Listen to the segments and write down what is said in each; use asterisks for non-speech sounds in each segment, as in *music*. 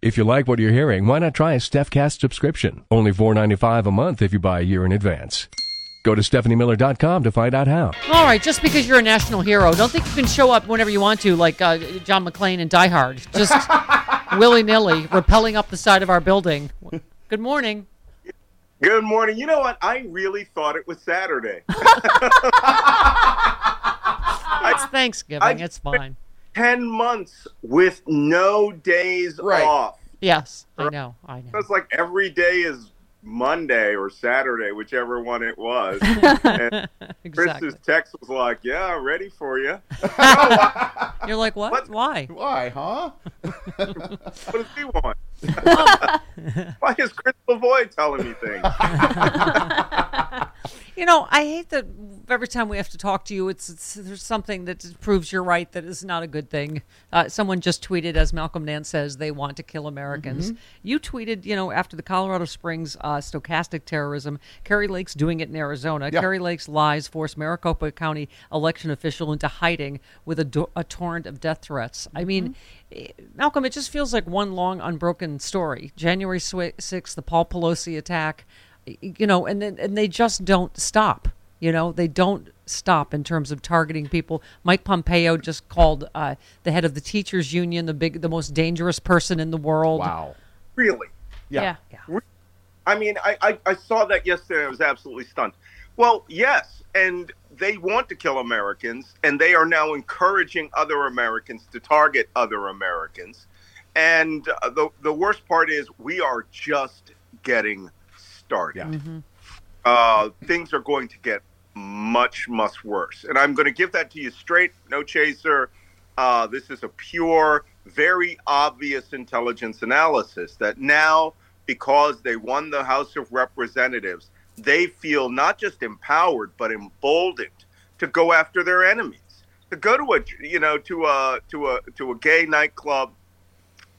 If you like what you're hearing, why not try a StephCast subscription? Only $4.95 a month if you buy a year in advance. Go to StephanieMiller.com to find out how. All right, just because you're a national hero, don't think you can show up whenever you want to, like uh, John McClane in Die Hard, just *laughs* willy nilly, rappelling up the side of our building. Good morning. Good morning. You know what? I really thought it was Saturday. *laughs* It's Thanksgiving. I- it's fine. 10 months with no days Right. off. Yes, I know. I know. It's like every day is Monday or Saturday, whichever one it was. *laughs* and exactly. Chris's text was like, Yeah, I'm ready for you. *laughs* *laughs* You're like, what? What? Why? Why, huh? What does he want? Why is Chris Lavoie telling me things? You know, I hate that every time we have to talk to you, it's, it's there's something that proves you're right that is not a good thing. Uh, someone just tweeted, as Malcolm Nance says, they want to kill Americans. You tweeted, you know, after the Colorado Springs uh, stochastic terrorism, Kari Lake's doing it in Arizona. Yeah. Kari Lake's lies forced Maricopa County election official into hiding with a, do- a torrent of death threats. I mean, eh, Malcolm, it just feels like one long unbroken story. January swi- 6th, the Paul Pelosi attack you know, and then and they just don't stop. You know, they don't stop in terms of targeting people. Mike Pompeo just called uh, the head of the teachers union the big, the most dangerous person in the world. Wow. really? Yeah. I mean, I, I, I saw that yesterday. I was absolutely stunned. Well, yes, and they want to kill Americans, and they are now encouraging other Americans to target other Americans. And uh, the the worst part is we are just getting started. Yeah. Uh, things are going to get much much worse, and I'm going to give that to you straight, no chaser. Uh, this is a pure, very obvious intelligence analysis that now, because they won the House of Representatives, they feel not just empowered but emboldened to go after their enemies, to go to a you know to a to a to a gay nightclub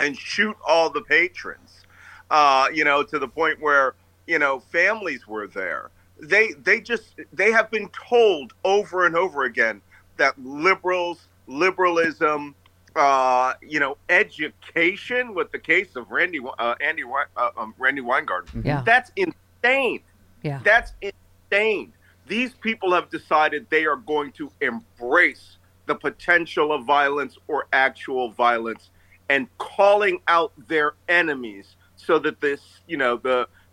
and shoot all the patrons, uh, you know, to the point where you know families were there. They they just they have been told over and over again that liberals, liberalism, uh, you know, education with the case of Randi uh, Andy uh, um, Randi Weingarten. Yeah. That's insane. Yeah. That's insane. These people have decided they are going to embrace the potential of violence or actual violence and calling out their enemies so that this, you know, the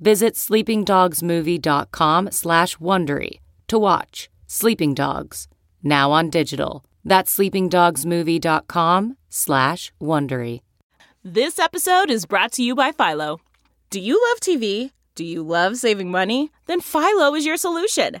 Visit sleepingdogsmovie.com slash Wondery to watch Sleeping Dogs, now on digital. That's sleepingdogsmovie.com slash Wondery. This episode is brought to you by Philo. Do you love TV? Do you love saving money? Then Philo is your solution.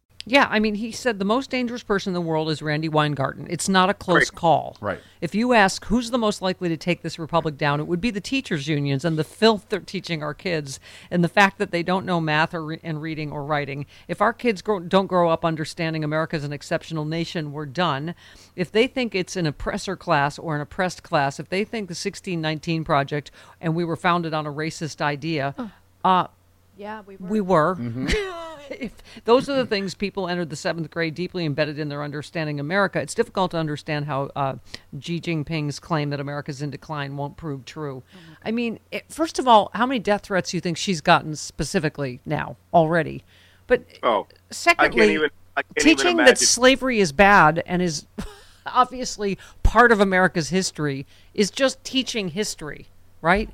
Yeah, I mean, he said the most dangerous person in the world is Randi Weingarten. It's not a close Great. call. Right. If you ask who's the most likely to take this republic down, it would be the teachers' unions and the filth they're teaching our kids, and the fact that they don't know math or re- and reading or writing. If our kids grow, don't grow up understanding America as an exceptional nation, we're done. If they think it's an oppressor class or an oppressed class, if they think the 1619 Project and we were founded on a racist idea, uh, Yeah, we were. we were. Mm-hmm. *laughs* if those are the things people entered the seventh grade deeply embedded in their understanding of America, it's difficult to understand how uh, Xi Jinping's claim that America's in decline won't prove true. I mean, it, first of all, how many death threats do you think she's gotten specifically now already? But Oh, secondly, even- I can't even teaching that slavery is bad and is *laughs* obviously part of America's history is just teaching history, right?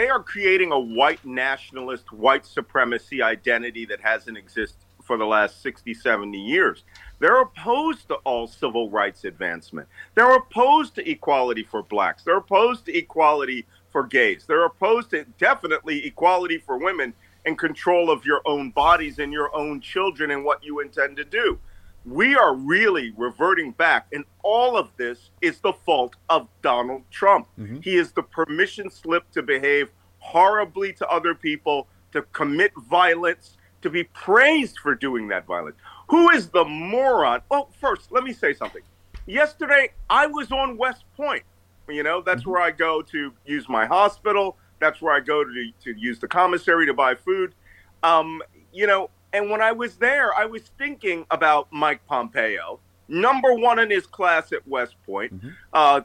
They are creating a white nationalist, white supremacy identity that hasn't existed for the last 60, 70 years. They're opposed to all civil rights advancement. They're opposed to equality for blacks. They're opposed to equality for gays. They're opposed to definitely equality for women and control of your own bodies and your own children and what you intend to do. We are really reverting back, and all of this is the fault of Donald Trump. He is the permission slip to behave horribly to other people, to commit violence, to be praised for doing that violence. Who is the moron? Well, first, let me say something. Yesterday, I was on West Point. You know, that's where I go to use my hospital. That's where I go to, to use the commissary to buy food. Um, you know, and when I was there, I was thinking about Mike Pompeo, number one in his class at West Point, uh,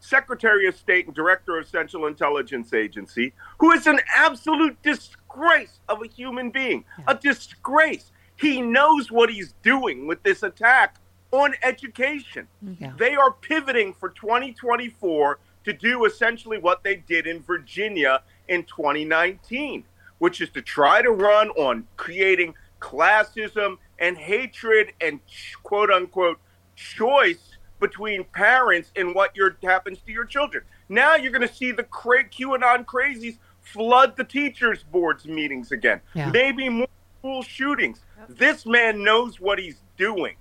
Secretary of State and Director of Central Intelligence Agency, who is an absolute disgrace of a human being, a disgrace. He knows what he's doing with this attack on education. Yeah. They are pivoting for 2024 to do essentially what they did in Virginia in 2019, which is to try to run on creating classism and hatred and quote unquote choice between parents and what your happens to your children. Now you're going to see the cra- QAnon crazies flood the teachers' boards meetings again. Yeah. Maybe more school shootings. This man knows what he's doing.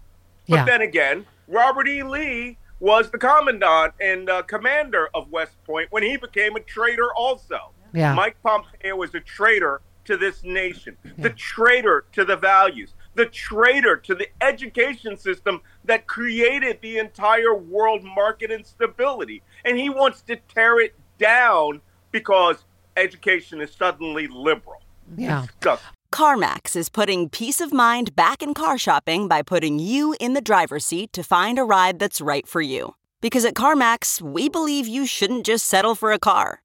But Yeah. then again, Robert E. Lee was the commandant and uh, commander of West Point when he became a traitor also. Yeah. Mike Pompeo was a traitor to this nation, the traitor to the values, the traitor to the education system that created the entire world market instability. And he wants to tear it down because education is suddenly liberal. Yeah. CarMax is putting peace of mind back in car shopping by putting you in the driver's seat to find a ride that's right for you. Because at CarMax, we believe you shouldn't just settle for a car,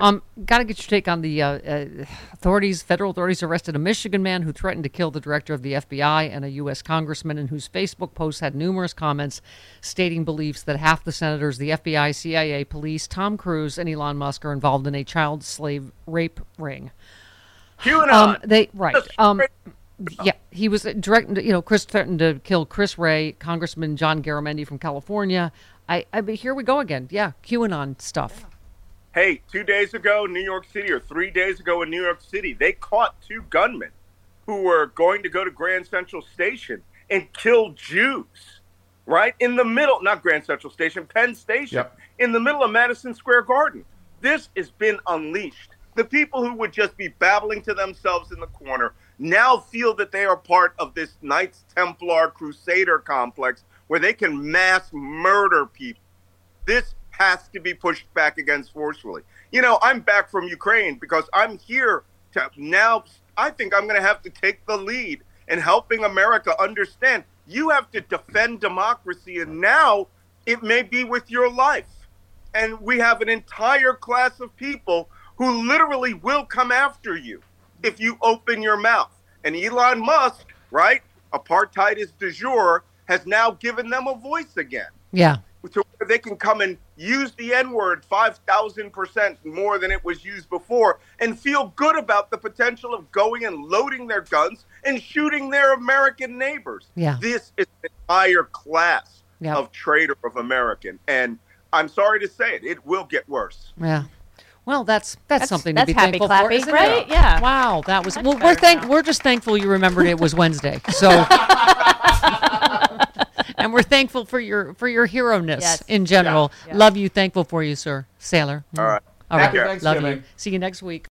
Um, got to get your take on the uh, uh, authorities. Federal authorities arrested a Michigan man who threatened to kill the director of the FBI and a U.S. congressman, and whose Facebook posts had numerous comments stating beliefs that half the senators, the FBI, CIA, police, Tom Cruise, and Elon Musk are involved in a child slave rape ring. QAnon. Um, they right. Um, Yeah, he was directing. You know, Chris threatened to kill Chris Wray, Congressman John Garamendi from California. I, I mean, here we go again. Yeah, QAnon stuff. Hey, two days ago, New York City, or three days ago in New York City, they caught two gunmen who were going to go to Grand Central Station and kill Jews, right? In the middle, not Grand Central Station, Penn Station, Yep. in the middle of Madison Square Garden. This has been unleashed. The people who would just be babbling to themselves in the corner now feel that they are part of this Knights Templar Crusader complex where they can mass murder people. This has to be pushed back against forcefully. You know, I'm back from Ukraine because I'm here to now. I think I'm going to have to take the lead in helping America understand you have to defend democracy, and now it may be with your life. And we have an entire class of people who literally will come after you if you open your mouth. And Elon Musk, right? Apartheid is de jour, has now given them a voice again Yeah, they can come and use the N word 5,000% more than it was used before and feel good about the potential of going and loading their guns and shooting their American neighbors. Yeah. This is an entire class Yeah. of traitor of American. And I'm sorry to say it, it will get worse. yeah. Well, that's that's, That's- something that's to be happy thankful for, clappy, isn't right? it? Yeah. Wow, that was. Much well, we're better thank now. we're just thankful you remembered it was Wednesday. So. *laughs* and we're thankful for your for your hero ness Yes. in general. Yeah. Love you, thankful for you, sir, sailor. All right. Mm-hmm. All Take right, care. love you. See you next week.